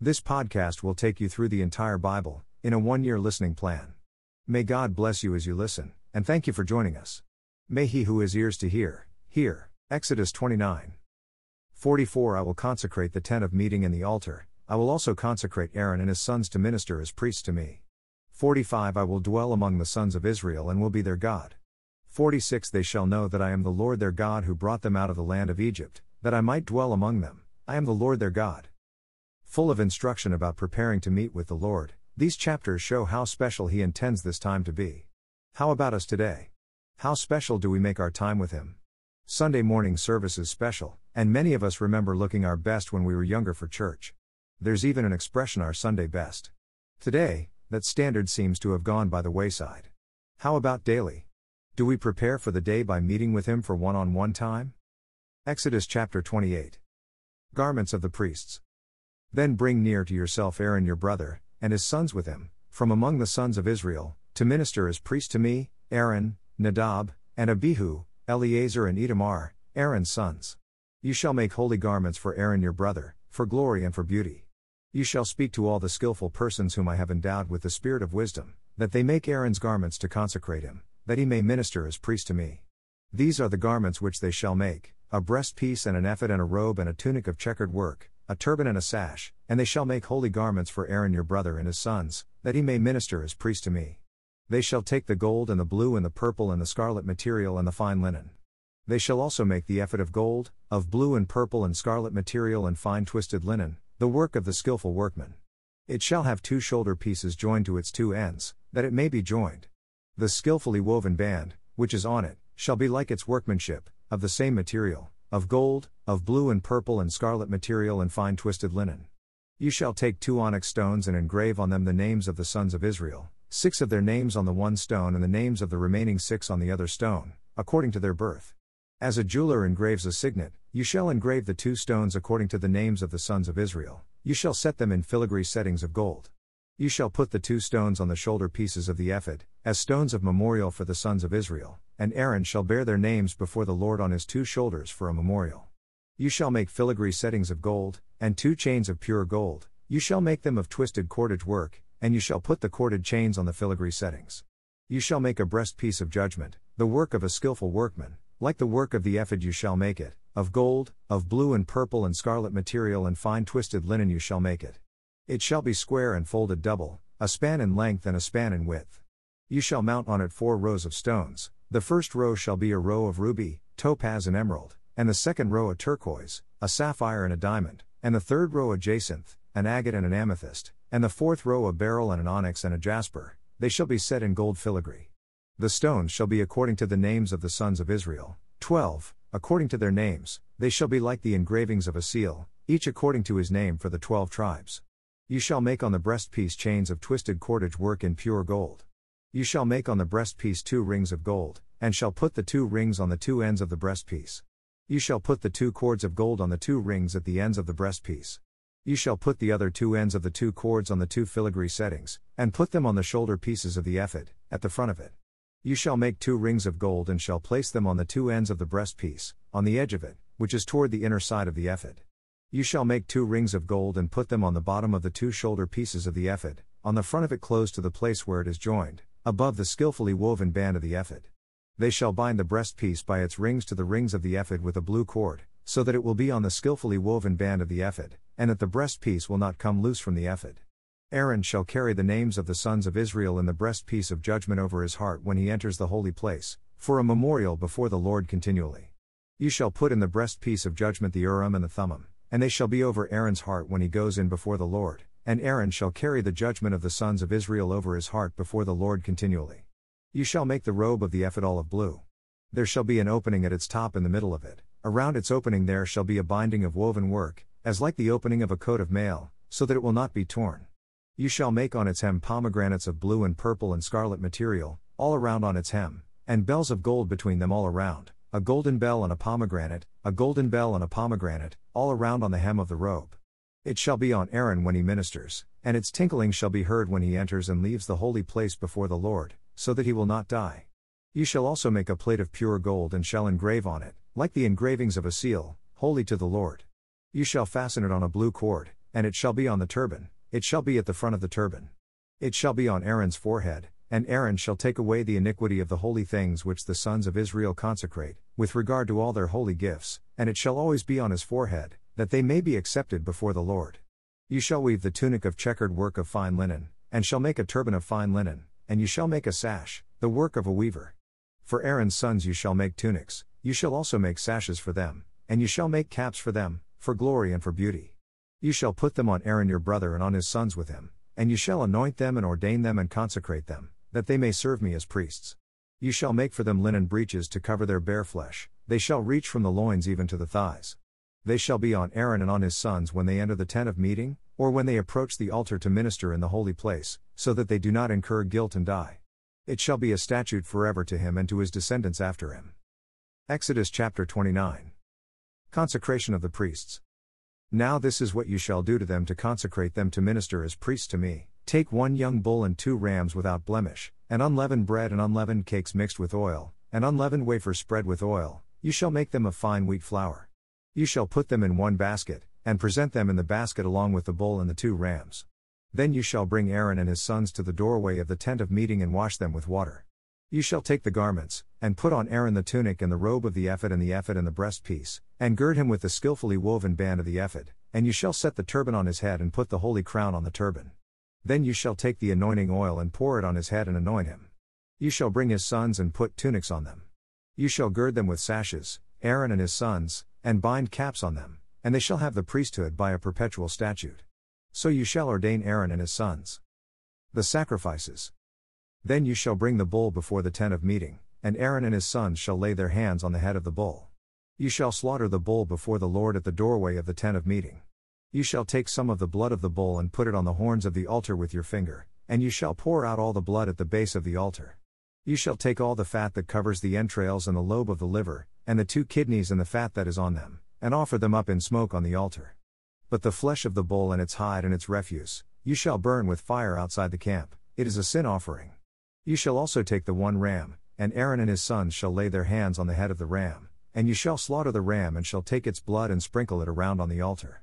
This podcast will take you through the entire Bible, in a one year listening plan. May God bless you as you listen, and thank you for joining us. May he who has ears to hear, hear. Exodus 29. 44 I will consecrate the tent of meeting and the altar, I will also consecrate Aaron and his sons to minister as priests to me. 45 I will dwell among the sons of Israel and will be their God. 46 They shall know that I am the Lord their God who brought them out of the land of Egypt, that I might dwell among them, I am the Lord their God. Full of instruction about preparing to meet with the Lord, these chapters show how special He intends this time to be. How about us today? How special do we make our time with Him? Sunday morning service is special, and many of us remember looking our best when we were younger for church. There's even an expression our Sunday best. Today, that standard seems to have gone by the wayside. How about daily? Do we prepare for the day by meeting with Him for one on one time? Exodus chapter 28. Garments of the priests. Then bring near to yourself Aaron your brother, and his sons with him, from among the sons of Israel, to minister as priests to me, Aaron, Nadab, and Abihu, Eleazar and Ithamar, Aaron's sons. You shall make holy garments for Aaron your brother, for glory and for beauty. You shall speak to all the skilful persons whom I have endowed with the spirit of wisdom, that they make Aaron's garments to consecrate him, that he may minister as priest to me. These are the garments which they shall make a breastpiece and an ephod and a robe and a tunic of checkered work, a turban and a sash, and they shall make holy garments for Aaron your brother and his sons, that he may minister as priest to me. They shall take the gold and the blue and the purple and the scarlet material and the fine linen. They shall also make the ephod of gold, of blue and purple and scarlet material and fine twisted linen, the work of the skilful workman. It shall have two shoulder pieces joined to its two ends, that it may be joined. The skilfully woven band, which is on it, shall be like its workmanship, of the same material, of gold, of blue and purple and scarlet material and fine twisted linen. You shall take two onyx stones and engrave on them the names of the sons of Israel, six of their names on the one stone and the names of the remaining six on the other stone, according to their birth. As a jeweler engraves a signet, you shall engrave the two stones according to the names of the sons of Israel, you shall set them in filigree settings of gold. You shall put the two stones on the shoulder pieces of the ephod, as stones of memorial for the sons of Israel, and Aaron shall bear their names before the Lord on his two shoulders for a memorial. You shall make filigree settings of gold, and two chains of pure gold, you shall make them of twisted cordage work, and you shall put the corded chains on the filigree settings. You shall make a breastpiece of judgment, the work of a skilful workman, like the work of the ephod you shall make it, of gold, of blue and purple and scarlet material and fine twisted linen you shall make it. It shall be square and folded double, a span in length and a span in width. You shall mount on it four rows of stones, the first row shall be a row of ruby, topaz, and emerald, and the second row a turquoise, a sapphire, and a diamond, and the third row a jacinth, an agate, and an amethyst, and the fourth row a beryl, and an onyx, and a jasper, they shall be set in gold filigree. The stones shall be according to the names of the sons of Israel, twelve, according to their names, they shall be like the engravings of a seal, each according to his name for the twelve tribes. You shall make on the breastpiece chains of twisted cordage work in pure gold. You shall make on the breastpiece two rings of gold, and shall put the two rings on the two ends of the breastpiece. You shall put the two cords of gold on the two rings at the ends of the breastpiece. You shall put the other two ends of the two cords on the two filigree settings, and put them on the shoulder pieces of the ephod, at the front of it. You shall make two rings of gold and shall place them on the two ends of the breastpiece, on the edge of it, which is toward the inner side of the ephod. You shall make two rings of gold and put them on the bottom of the two shoulder pieces of the ephod, on the front of it close to the place where it is joined, above the skillfully woven band of the ephod. They shall bind the breastpiece by its rings to the rings of the ephod with a blue cord, so that it will be on the skillfully woven band of the ephod, and that the breastpiece will not come loose from the ephod. Aaron shall carry the names of the sons of Israel in the breastpiece of judgment over his heart when he enters the holy place, for a memorial before the Lord continually. You shall put in the breastpiece of judgment the Urim and the Thummim and they shall be over Aaron's heart when he goes in before the Lord, and Aaron shall carry the judgment of the sons of Israel over his heart before the Lord continually. You shall make the robe of the ephod all of blue. There shall be an opening at its top in the middle of it, around its opening there shall be a binding of woven work, as like the opening of a coat of mail, so that it will not be torn. You shall make on its hem pomegranates of blue and purple and scarlet material, all around on its hem, and bells of gold between them all around a golden bell and a pomegranate, a golden bell and a pomegranate, all around on the hem of the robe. It shall be on Aaron when he ministers, and its tinkling shall be heard when he enters and leaves the holy place before the Lord, so that he will not die. You shall also make a plate of pure gold and shall engrave on it, like the engravings of a seal, holy to the Lord. You shall fasten it on a blue cord, and it shall be on the turban, it shall be at the front of the turban. It shall be on Aaron's forehead, and Aaron shall take away the iniquity of the holy things which the sons of Israel consecrate, with regard to all their holy gifts, and it shall always be on his forehead, that they may be accepted before the Lord. You shall weave the tunic of checkered work of fine linen, and shall make a turban of fine linen, and you shall make a sash, the work of a weaver. For Aaron's sons you shall make tunics, you shall also make sashes for them, and you shall make caps for them, for glory and for beauty. You shall put them on Aaron your brother and on his sons with him, and you shall anoint them and ordain them and consecrate them, that they may serve me as priests. You shall make for them linen breeches to cover their bare flesh, they shall reach from the loins even to the thighs. They shall be on Aaron and on his sons when they enter the tent of meeting, or when they approach the altar to minister in the holy place, so that they do not incur guilt and die. It shall be a statute forever to him and to his descendants after him. Exodus chapter 29. Consecration of the priests. Now this is what you shall do to them to consecrate them to minister as priests to me. Take one young bull and two rams without blemish, and unleavened bread and unleavened cakes mixed with oil, and unleavened wafers spread with oil, you shall make them of fine wheat flour. You shall put them in one basket, and present them in the basket along with the bull and the two rams. Then you shall bring Aaron and his sons to the doorway of the tent of meeting and wash them with water. You shall take the garments, and put on Aaron the tunic and the robe of the ephod and the ephod and the breastpiece, and gird him with the skillfully woven band of the ephod, and you shall set the turban on his head and put the holy crown on the turban. Then you shall take the anointing oil and pour it on his head and anoint him. You shall bring his sons and put tunics on them. You shall gird them with sashes, Aaron and his sons, and bind caps on them, and they shall have the priesthood by a perpetual statute. So you shall ordain Aaron and his sons. The sacrifices. Then you shall bring the bull before the tent of meeting, and Aaron and his sons shall lay their hands on the head of the bull. You shall slaughter the bull before the Lord at the doorway of the tent of meeting. You shall take some of the blood of the bull and put it on the horns of the altar with your finger, and you shall pour out all the blood at the base of the altar. You shall take all the fat that covers the entrails and the lobe of the liver, and the two kidneys and the fat that is on them, and offer them up in smoke on the altar. But the flesh of the bull and its hide and its refuse, you shall burn with fire outside the camp, it is a sin offering. You shall also take the one ram, and Aaron and his sons shall lay their hands on the head of the ram and you shall slaughter the ram and shall take its blood and sprinkle it around on the altar.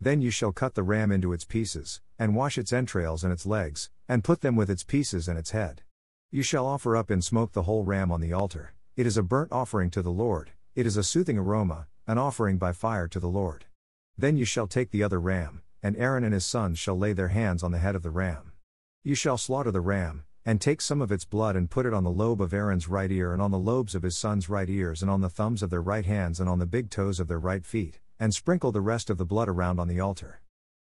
Then you shall cut the ram into its pieces, and wash its entrails and its legs, and put them with its pieces and its head. You shall offer up in smoke the whole ram on the altar, it is a burnt offering to the Lord, it is a soothing aroma, an offering by fire to the Lord. Then you shall take the other ram, and Aaron and his sons shall lay their hands on the head of the ram. You shall slaughter the ram, and take some of its blood and put it on the lobe of Aaron's right ear and on the lobes of his sons' right ears and on the thumbs of their right hands and on the big toes of their right feet, and sprinkle the rest of the blood around on the altar.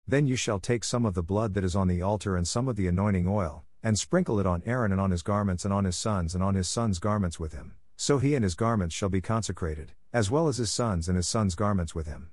Then you shall take some of the blood that is on the altar and some of the anointing oil, and sprinkle it on Aaron and on his garments and on his sons and on his sons' garments with him, so he and his garments shall be consecrated, as well as his sons and his sons' garments with him.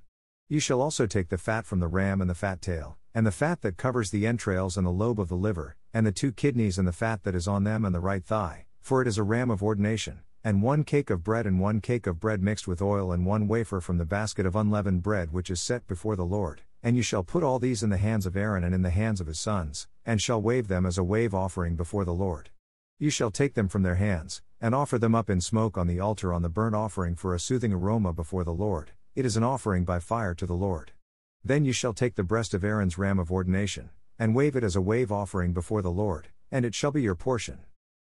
You shall also take the fat from the ram and the fat tail, and the fat that covers the entrails and the lobe of the liver, and the two kidneys and the fat that is on them and the right thigh, for it is a ram of ordination, and one cake of bread and one cake of bread mixed with oil and one wafer from the basket of unleavened bread which is set before the Lord. And you shall put all these in the hands of Aaron and in the hands of his sons, and shall wave them as a wave offering before the Lord. You shall take them from their hands, and offer them up in smoke on the altar on the burnt offering for a soothing aroma before the Lord, it is an offering by fire to the Lord. Then you shall take the breast of Aaron's ram of ordination, and wave it as a wave offering before the Lord, and it shall be your portion.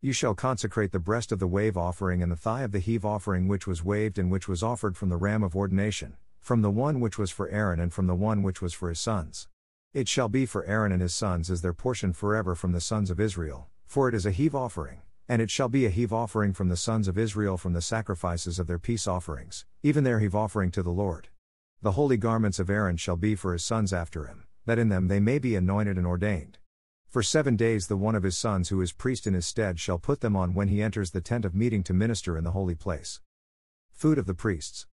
You shall consecrate the breast of the wave offering and the thigh of the heave offering which was waved and which was offered from the ram of ordination, from the one which was for Aaron and from the one which was for his sons. It shall be for Aaron and his sons as their portion forever from the sons of Israel, for it is a heave offering, and it shall be a heave offering from the sons of Israel from the sacrifices of their peace offerings, even their heave offering to the Lord. The holy garments of Aaron shall be for his sons after him that in them they may be anointed and ordained. For seven days the one of his sons who is priest in his stead shall put them on when he enters the tent of meeting to minister in the holy place. Food of the priests.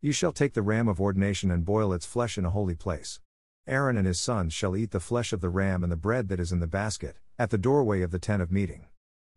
You shall take the ram of ordination and boil its flesh in a holy place. Aaron and his sons shall eat the flesh of the ram and the bread that is in the basket, at the doorway of the tent of meeting.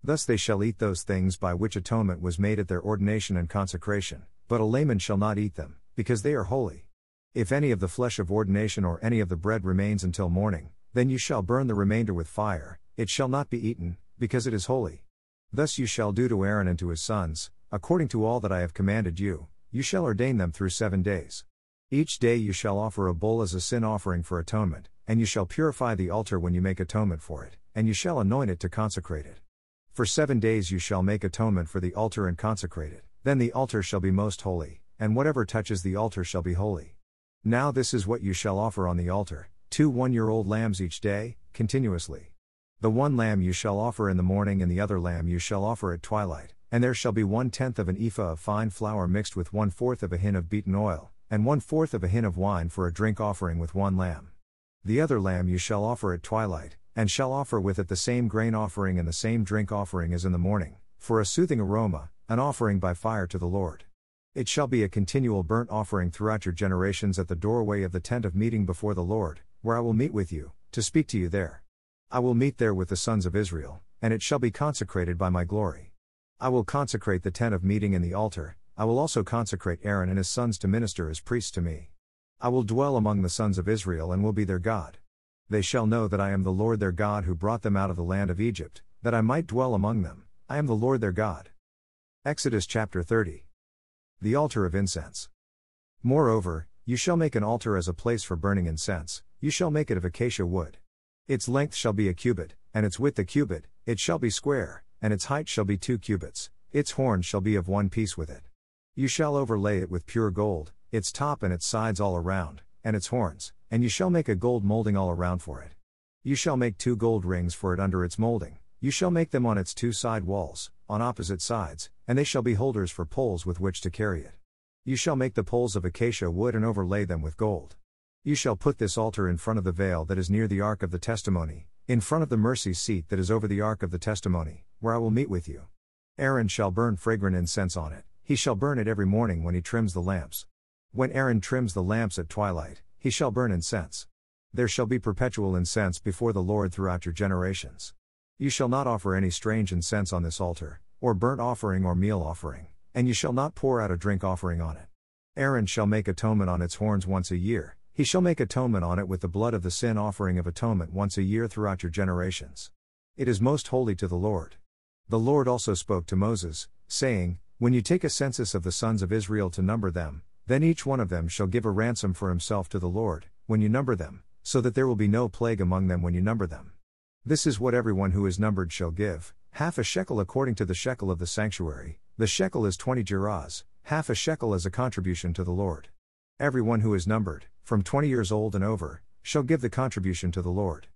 Thus they shall eat those things by which atonement was made at their ordination and consecration, but a layman shall not eat them, because they are holy. If any of the flesh of ordination or any of the bread remains until morning, then you shall burn the remainder with fire, it shall not be eaten, because it is holy. Thus you shall do to Aaron and to his sons, according to all that I have commanded you, you shall ordain them through seven days. Each day you shall offer a bull as a sin offering for atonement, and you shall purify the altar when you make atonement for it, and you shall anoint it to consecrate it. For seven days you shall make atonement for the altar and consecrate it, then the altar shall be most holy, and whatever touches the altar shall be holy. Now this is what you shall offer on the altar two one year old lambs each day, continuously. The one lamb you shall offer in the morning, and the other lamb you shall offer at twilight, and there shall be one tenth of an ephah of fine flour mixed with one fourth of a hin of beaten oil, and one fourth of a hin of wine for a drink offering with one lamb. The other lamb you shall offer at twilight, and shall offer with it the same grain offering and the same drink offering as in the morning, for a soothing aroma, an offering by fire to the Lord. It shall be a continual burnt offering throughout your generations at the doorway of the tent of meeting before the Lord, where I will meet with you, to speak to you there. I will meet there with the sons of Israel, and it shall be consecrated by my glory. I will consecrate the tent of meeting and the altar, I will also consecrate Aaron and his sons to minister as priests to me. I will dwell among the sons of Israel and will be their God. They shall know that I am the Lord their God who brought them out of the land of Egypt, that I might dwell among them. I am the Lord their God. Exodus chapter 30. The altar of incense. Moreover, you shall make an altar as a place for burning incense, you shall make it of acacia wood. Its length shall be a cubit, and its width a cubit, it shall be square, and its height shall be two cubits, its horns shall be of one piece with it. You shall overlay it with pure gold, its top and its sides all around, and its horns, and you shall make a gold molding all around for it. You shall make two gold rings for it under its molding, you shall make them on its two side walls, on opposite sides, and they shall be holders for poles with which to carry it. You shall make the poles of acacia wood and overlay them with gold. You shall put this altar in front of the veil that is near the ark of the testimony, in front of the mercy seat that is over the ark of the testimony, where I will meet with you. Aaron shall burn fragrant incense on it. He shall burn it every morning when he trims the lamps. When Aaron trims the lamps at twilight, he shall burn incense. There shall be perpetual incense before the Lord throughout your generations. You shall not offer any strange incense on this altar, or burnt offering or meal offering, and you shall not pour out a drink offering on it. Aaron shall make atonement on its horns once a year, he shall make atonement on it with the blood of the sin offering of atonement once a year throughout your generations. It is most holy to the Lord. The Lord also spoke to Moses, saying, when you take a census of the sons of Israel to number them, then each one of them shall give a ransom for himself to the Lord, when you number them, so that there will be no plague among them when you number them. This is what everyone who is numbered shall give half a shekel according to the shekel of the sanctuary, the shekel is twenty gerahs, half a shekel as a contribution to the Lord. Everyone who is numbered, from twenty years old and over, shall give the contribution to the Lord.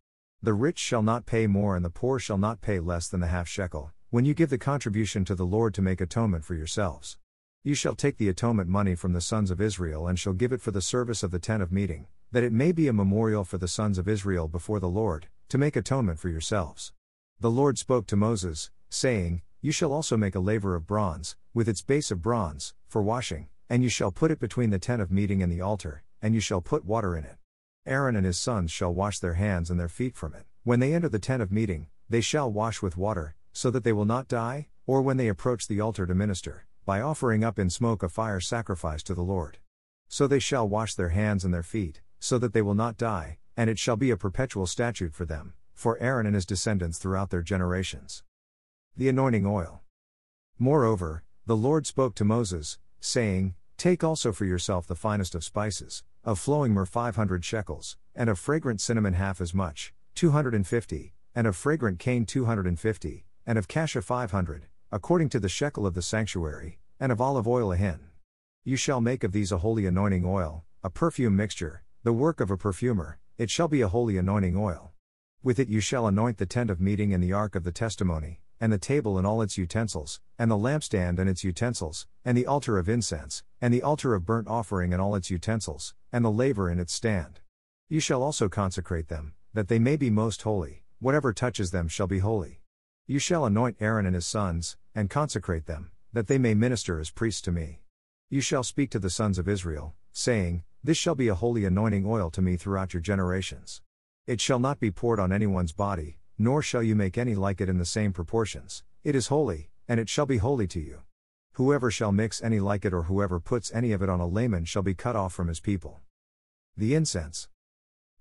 The rich shall not pay more and the poor shall not pay less than the half shekel, when you give the contribution to the Lord to make atonement for yourselves. You shall take the atonement money from the sons of Israel and shall give it for the service of the tent of meeting, that it may be a memorial for the sons of Israel before the Lord, to make atonement for yourselves. The Lord spoke to Moses, saying, You shall also make a laver of bronze, with its base of bronze, for washing, and you shall put it between the tent of meeting and the altar, and you shall put water in it. Aaron and his sons shall wash their hands and their feet from it. When they enter the tent of meeting, they shall wash with water, so that they will not die, or when they approach the altar to minister, by offering up in smoke a fire sacrifice to the Lord. So they shall wash their hands and their feet, so that they will not die, and it shall be a perpetual statute for them, for Aaron and his descendants throughout their generations. The anointing oil. Moreover, the Lord spoke to Moses, saying, Take also for yourself the finest of spices, of flowing myrrh 500 shekels, and of fragrant cinnamon half as much, 250, and of fragrant cane 250, and of cassia 500, according to the shekel of the sanctuary, and of olive oil a hin. You shall make of these a holy anointing oil, a perfume mixture, the work of a perfumer, it shall be a holy anointing oil. With it you shall anoint the tent of meeting and the ark of the testimony, and the table and all its utensils, and the lampstand and its utensils, and the altar of incense, and the altar of burnt offering and all its utensils, and the laver in its stand. You shall also consecrate them, that they may be most holy, whatever touches them shall be holy. You shall anoint Aaron and his sons, and consecrate them, that they may minister as priests to me. You shall speak to the sons of Israel, saying, This shall be a holy anointing oil to me throughout your generations. It shall not be poured on anyone's body, nor shall you make any like it in the same proportions. It is holy, and it shall be holy to you. Whoever shall mix any like it or whoever puts any of it on a layman shall be cut off from his people. The incense.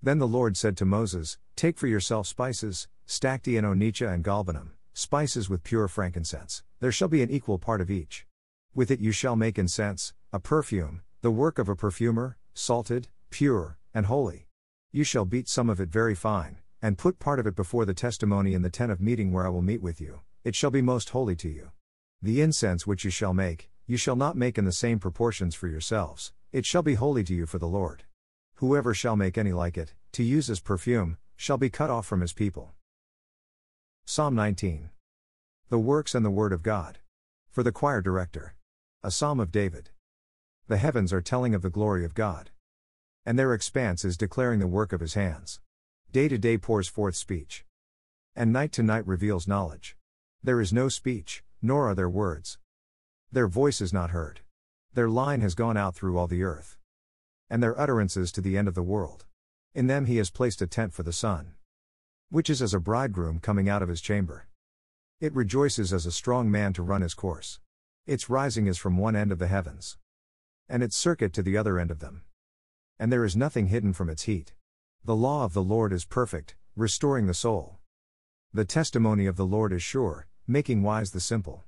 Then the Lord said to Moses, Take for yourself spices, stacte and onycha and galbanum, spices with pure frankincense, there shall be an equal part of each. With it you shall make incense, a perfume, the work of a perfumer, salted, pure, and holy. You shall beat some of it very fine, and put part of it before the testimony in the tent of meeting where I will meet with you, it shall be most holy to you. The incense which you shall make, you shall not make in the same proportions for yourselves, it shall be holy to you for the Lord. Whoever shall make any like it, to use as perfume, shall be cut off from his people. Psalm 19. The works and the word of God. For the choir director. A psalm of David. The heavens are telling of the glory of God. And their expanse is declaring the work of his hands. Day to day pours forth speech. And night to night reveals knowledge. There is no speech, nor are there words. Their voice is not heard. Their line has gone out through all the earth. And their utterances to the end of the world. In them he has placed a tent for the sun. Which is as a bridegroom coming out of his chamber. It rejoices as a strong man to run his course. Its rising is from one end of the heavens. And its circuit to the other end of them. And there is nothing hidden from its heat. The law of the Lord is perfect, restoring the soul. The testimony of the Lord is sure, making wise the simple.